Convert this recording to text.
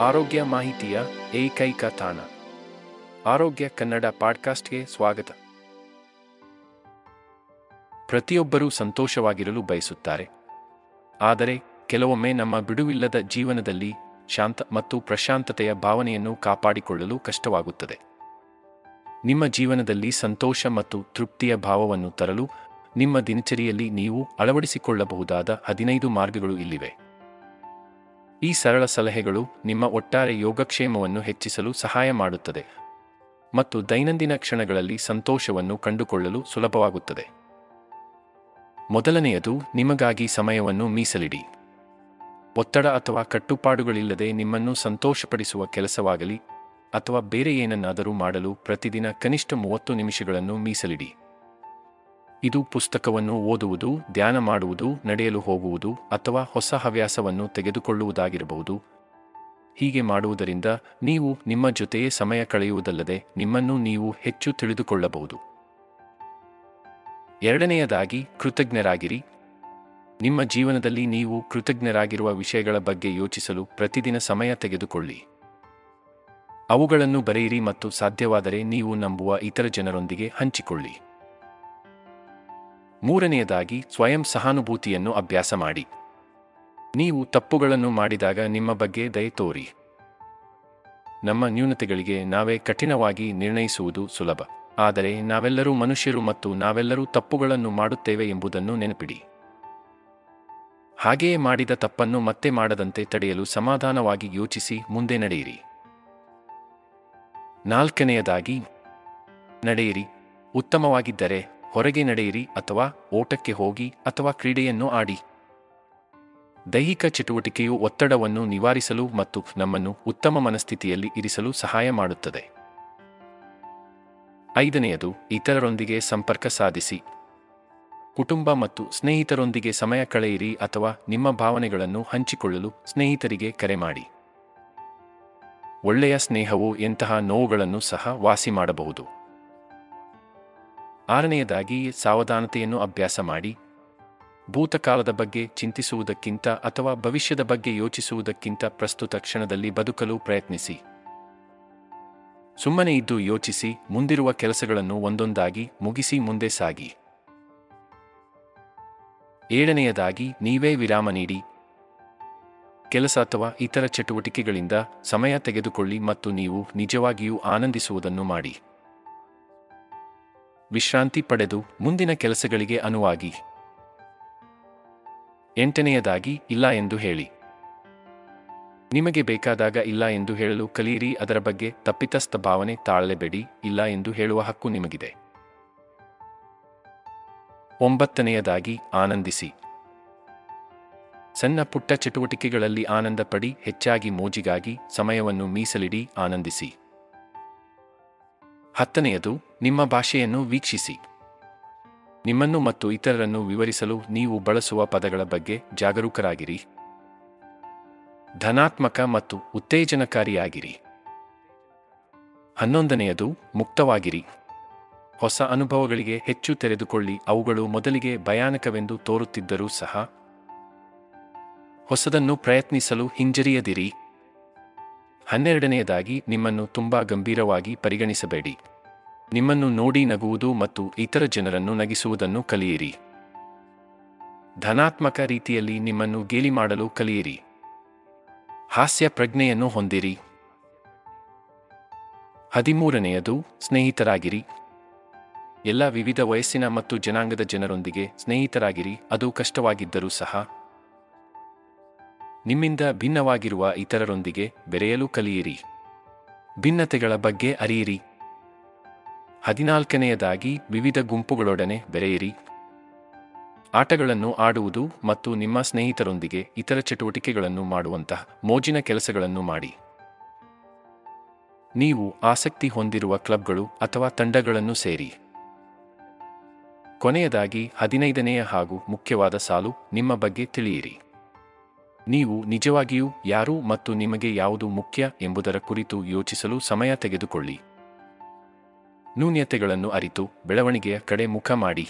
ಆರೋಗ್ಯ ಮಾಹಿತಿಯ ಏಕೈಕ ತಾಣ. ಆರೋಗ್ಯ ಕನ್ನಡ ಪಾಡ್ಕಾಸ್ಟ್ಗೆ ಸ್ವಾಗತ. ಪ್ರತಿಯೊಬ್ಬರೂ ಸಂತೋಷವಾಗಿರಲು ಬಯಸುತ್ತಾರೆ. ಆದರೆ, ಕೆಲವೊಮ್ಮೆ ನಮ್ಮ ಬಿಡುವಿಲ್ಲದ ಜೀವನದಲ್ಲಿ ಶಾಂತ ಮತ್ತು ಪ್ರಶಾಂತತೆಯ ಭಾವನೆಯನ್ನು ಕಾಪಾಡಿಕೊಳ್ಳಲು ಕಷ್ಟವಾಗುತ್ತದೆ. ನಿಮ್ಮ ಜೀವನದಲ್ಲಿ ಸಂತೋಷ ಮತ್ತು ತೃಪ್ತಿಯ ಭಾವವನ್ನು ತರಲು ನಿಮ್ಮ ದಿನಚರಿಯಲ್ಲಿ ನೀವು ಅಳವಡಿಸಿಕೊಳ್ಳಬಹುದಾದ ಹದಿನೈದು ಮಾರ್ಗಗಳು ಇಲ್ಲಿವೆ. ಈ ಸರಳ ಸಲಹೆಗಳು ನಿಮ್ಮ ಒಟ್ಟಾರೆ ಯೋಗಕ್ಷೇಮವನ್ನು ಹೆಚ್ಚಿಸಲು ಸಹಾಯ ಮಾಡುತ್ತದೆ ಮತ್ತು ದೈನಂದಿನ ಕ್ಷಣಗಳಲ್ಲಿ ಸಂತೋಷವನ್ನು ಕಂಡುಕೊಳ್ಳಲು ಸುಲಭವಾಗುತ್ತದೆ. ಮೊದಲನೆಯದು, ನಿಮಗಾಗಿ ಸಮಯವನ್ನು ಮೀಸಲಿಡಿ. ಒತ್ತಡ ಅಥವಾ ಕಟ್ಟುಪಾಡುಗಳಿಲ್ಲದೆ ನಿಮ್ಮನ್ನು ಸಂತೋಷಪಡಿಸುವ ಕೆಲಸವಾಗಲಿ ಅಥವಾ ಬೇರೆ ಏನನ್ನಾದರೂ ಮಾಡಲು ಪ್ರತಿದಿನ ಕನಿಷ್ಠ ಮೂವತ್ತು ನಿಮಿಷಗಳನ್ನು ಮೀಸಲಿಡಿ. ಇದು ಪುಸ್ತಕವನ್ನು ಓದುವುದು, ಧ್ಯಾನ ಮಾಡುವುದು, ನಡೆಯಲು ಹೋಗುವುದು ಅಥವಾ ಹೊಸ ಹವ್ಯಾಸವನ್ನು ತೆಗೆದುಕೊಳ್ಳುವುದಾಗಿರಬಹುದು. ಹೀಗೆ ಮಾಡುವುದರಿಂದ ನೀವು ನಿಮ್ಮ ಜೊತೆಯೇ ಸಮಯ ಕಳೆಯುವುದಲ್ಲದೆ ನಿಮ್ಮನ್ನು ನೀವು ಹೆಚ್ಚು ತಿಳಿದುಕೊಳ್ಳಬಹುದು. ಎರಡನೆಯದಾಗಿ, ಕೃತಜ್ಞರಾಗಿರಿ. ನಿಮ್ಮ ಜೀವನದಲ್ಲಿ ನೀವು ಕೃತಜ್ಞರಾಗಿರುವ ವಿಷಯಗಳ ಬಗ್ಗೆ ಯೋಚಿಸಲು ಪ್ರತಿದಿನ ಸಮಯ ತೆಗೆದುಕೊಳ್ಳಿ. ಅವುಗಳನ್ನು ಬರೆಯಿರಿ ಮತ್ತು ಸಾಧ್ಯವಾದರೆ ನೀವು ನಂಬುವ ಇತರ ಜನರೊಂದಿಗೆ ಹಂಚಿಕೊಳ್ಳಿ. ಮೂರನೆಯದಾಗಿ ಸ್ವಯಂ ಸಹಾನುಭೂತಿಯನ್ನು ಅಭ್ಯಾಸ ಮಾಡಿ. ನೀವು ತಪ್ಪುಗಳನ್ನು ಮಾಡಿದಾಗ ನಿಮ್ಮ ಬಗ್ಗೆ ದಯೆ ತೋರಿ. ನಮ್ಮ ನ್ಯೂನತೆಗಳಿಗೆ ನಾವೇ ಕಠಿಣವಾಗಿ ನಿರ್ಣಯಿಸುವುದು ಸುಲಭ. ಆದರೆ ನಾವೆಲ್ಲರೂ ಮನುಷ್ಯರು ಮತ್ತು ನಾವೆಲ್ಲರೂ ತಪ್ಪುಗಳನ್ನು ಮಾಡುತ್ತೇವೆ ಎಂಬುದನ್ನು ನೆನಪಿಡಿ. ಹಾಗೆಯೇ ಮಾಡಿದ ತಪ್ಪನ್ನು ಮತ್ತೆ ಮಾಡದಂತೆ ತಡೆಯಲು ಸಮಾಧಾನವಾಗಿ ಯೋಚಿಸಿ ಮುಂದೆ ನಡೆಯಿರಿ. ನಾಲ್ಕನೆಯದಾಗಿ ನಡೆಯಿರಿ. ಉತ್ತಮವಾಗಿದ್ದರೆ ಹೊರಗೆ ನಡೆಯಿರಿ ಅಥವಾ ಓಟಕ್ಕೆ ಹೋಗಿ ಅಥವಾ ಕ್ರೀಡೆಯನ್ನು ಆಡಿ. ದೈಹಿಕ ಚಟುವಟಿಕೆಯು ಒತ್ತಡವನ್ನು ನಿವಾರಿಸಲು ಮತ್ತು ನಮ್ಮನ್ನು ಉತ್ತಮ ಮನಸ್ಥಿತಿಯಲ್ಲಿ ಇರಿಸಲು ಸಹಾಯ ಮಾಡುತ್ತದೆ. ಐದನೆಯದು, ಇತರರೊಂದಿಗೆ ಸಂಪರ್ಕ ಸಾಧಿಸಿ. ಕುಟುಂಬ ಮತ್ತು ಸ್ನೇಹಿತರೊಂದಿಗೆ ಸಮಯ ಕಳೆಯಿರಿ ಅಥವಾ ನಿಮ್ಮ ಭಾವನೆಗಳನ್ನು ಹಂಚಿಕೊಳ್ಳಲು ಸ್ನೇಹಿತರಿಗೆ ಕರೆ ಮಾಡಿ. ಒಳ್ಳೆಯ ಸ್ನೇಹವು ಎಂತಹ ನೋವುಗಳನ್ನು ಸಹ ವಾಸಿ ಮಾಡಬಹುದು. ಆರನೆಯದಾಗಿ ಸಾವಧಾನತೆಯನ್ನು ಅಭ್ಯಾಸ ಮಾಡಿ, ಭೂತಕಾಲದ ಬಗ್ಗೆ ಚಿಂತಿಸುವುದಕ್ಕಿಂತ ಅಥವಾ ಭವಿಷ್ಯದ ಬಗ್ಗೆ ಯೋಚಿಸುವುದಕ್ಕಿಂತ ಪ್ರಸ್ತುತ ಕ್ಷಣದಲ್ಲಿ ಬದುಕಲು ಪ್ರಯತ್ನಿಸಿ. ಸುಮ್ಮನೆ ಇದ್ದು ಯೋಚಿಸಿ, ಮುಂದಿರುವ ಕೆಲಸಗಳನ್ನು ಒಂದೊಂದಾಗಿ ಮುಗಿಸಿ ಮುಂದೆ ಸಾಗಿ. ಏಳನೆಯದಾಗಿ ನೀವೇ ವಿರಾಮ ನೀಡಿ. ಕೆಲಸ ಅಥವಾ ಇತರ ಚಟುವಟಿಕೆಗಳಿಂದ ಸಮಯ ತೆಗೆದುಕೊಳ್ಳಿ ಮತ್ತು ನೀವು ನಿಜವಾಗಿಯೂ ಆನಂದಿಸುವುದನ್ನು ಮಾಡಿ. ವಿಶ್ರಾಂತಿ ಪಡೆದು ಮುಂದಿನ ಕೆಲಸಗಳಿಗೆ ಅನುವಾಗಿ. ಎಂಟನೆಯದಾಗಿ, ಇಲ್ಲ ಎಂದು ಹೇಳಿ. ನಿಮಗೆ ಬೇಕಾದಾಗ ಇಲ್ಲ ಎಂದು ಹೇಳಲು ಕಲಿಯಿರಿ, ಅದರ ಬಗ್ಗೆ ತಪ್ಪಿತಸ್ಥ ಭಾವನೆ ತಾಳಲೇಬೇಡಿ, ಇಲ್ಲ ಎಂದು ಹೇಳುವ ಹಕ್ಕು ನಿಮಗಿದೆ. ಒಂಬತ್ತನೆಯದಾಗಿ, ಆನಂದಿಸಿ. ಸಣ್ಣ ಪುಟ್ಟ ಚಟುವಟಿಕೆಗಳಲ್ಲಿ ಆನಂದ ಪಡಿ ಹೆಚ್ಚಾಗಿ ಮೋಜಿಗಾಗಿ ಸಮಯವನ್ನು ಮೀಸಲಿಡಿ, ಆನಂದಿಸಿ. ಹತ್ತನೆಯದು, ನಿಮ್ಮ ಭಾಷೆಯನ್ನು ವೀಕ್ಷಿಸಿ. ನಿಮ್ಮನ್ನು ಮತ್ತು ಇತರರನ್ನು ವಿವರಿಸಲು ನೀವು ಬಳಸುವ ಪದಗಳ ಬಗ್ಗೆ ಜಾಗರೂಕರಾಗಿರಿ. ಧನಾತ್ಮಕ ಮತ್ತು ಉತ್ತೇಜನಕಾರಿಯಾಗಿರಿ. ಹನ್ನೊಂದನೆಯದು, ಮುಕ್ತವಾಗಿರಿ. ಹೊಸ ಅನುಭವಗಳಿಗೆ ಹೆಚ್ಚು ತೆರೆದುಕೊಳ್ಳಿ, ಅವುಗಳು ಮೊದಲಿಗೆ ಭಯಾನಕವೆಂದು ತೋರುತ್ತಿದ್ದರೂ ಸಹ. ಹೊಸದನ್ನು ಪ್ರಯತ್ನಿಸಲು ಹಿಂಜರಿಯದಿರಿ. ಹನ್ನೆರಡನೆಯದಾಗಿ ನಿಮ್ಮನ್ನು ತುಂಬಾ ಗಂಭೀರವಾಗಿ ಪರಿಗಣಿಸಬೇಡಿ. ನಿಮ್ಮನ್ನು ನೋಡಿ ನಗುವುದು ಮತ್ತು ಇತರ ಜನರನ್ನು ನಗಿಸುವುದನ್ನು ಕಲಿಯಿರಿ. ಧನಾತ್ಮಕ ರೀತಿಯಲ್ಲಿ ನಿಮ್ಮನ್ನು ಗೇಲಿ ಮಾಡಲು ಕಲಿಯಿರಿ. ಹಾಸ್ಯ ಪ್ರಜ್ಞೆಯನ್ನು ಹೊಂದಿರಿ. ಹದಿಮೂರನೆಯದು, ಸ್ನೇಹಿತರಾಗಿರಿ. ಎಲ್ಲ ವಿವಿಧ ವಯಸ್ಸಿನ ಮತ್ತು ಜನಾಂಗದ ಜನರೊಂದಿಗೆ ಸ್ನೇಹಿತರಾಗಿರಿ, ಅದು ಕಷ್ಟವಾಗಿದ್ದರೂ ಸಹ. ನಿಮ್ಮಿಂದ ಭಿನ್ನವಾಗಿರುವ ಇತರರೊಂದಿಗೆ ಬೆರೆಯಲು ಕಲಿಯಿರಿ. ಭಿನ್ನತೆಗಳ ಬಗ್ಗೆ ಅರಿಯಿರಿ. ಹದಿನಾಲ್ಕನೆಯದಾಗಿ ವಿವಿಧ ಗುಂಪುಗಳೊಡನೆ ಬೆರೆಯಿರಿ. ಆಟಗಳನ್ನು ಆಡುವುದು ಮತ್ತು ನಿಮ್ಮ ಸ್ನೇಹಿತರೊಂದಿಗೆ ಇತರ ಚಟುವಟಿಕೆಗಳನ್ನು ಮಾಡುವಂತಹ ಮೋಜಿನ ಕೆಲಸಗಳನ್ನು ಮಾಡಿ. ನೀವು ಆಸಕ್ತಿ ಹೊಂದಿರುವ ಕ್ಲಬ್ಗಳು ಅಥವಾ ತಂಡಗಳನ್ನು ಸೇರಿ. ಕೊನೆಯದಾಗಿ ಹದಿನೈದನೆಯ ಹಾಗೂ ಮುಖ್ಯವಾದ ಸಾಲು ನಿಮ್ಮ ಬಗ್ಗೆ ತಿಳಿಯಿರಿ. ನೀವು ನಿಜವಾಗಿಯೂ ಯಾರು ಮತ್ತು ನಿಮಗೆ ಯಾವುದು ಮುಖ್ಯ ಎಂಬುದರ ಕುರಿತು ಯೋಚಿಸಲು ಸಮಯ ತೆಗೆದುಕೊಳ್ಳಿ. ನ್ಯೂನ್ಯತೆಗಳನ್ನು ಅರಿತು ಬೆಳವಣಿಗೆಯ ಕಡೆ ಮುಖ ಮಾಡಿ.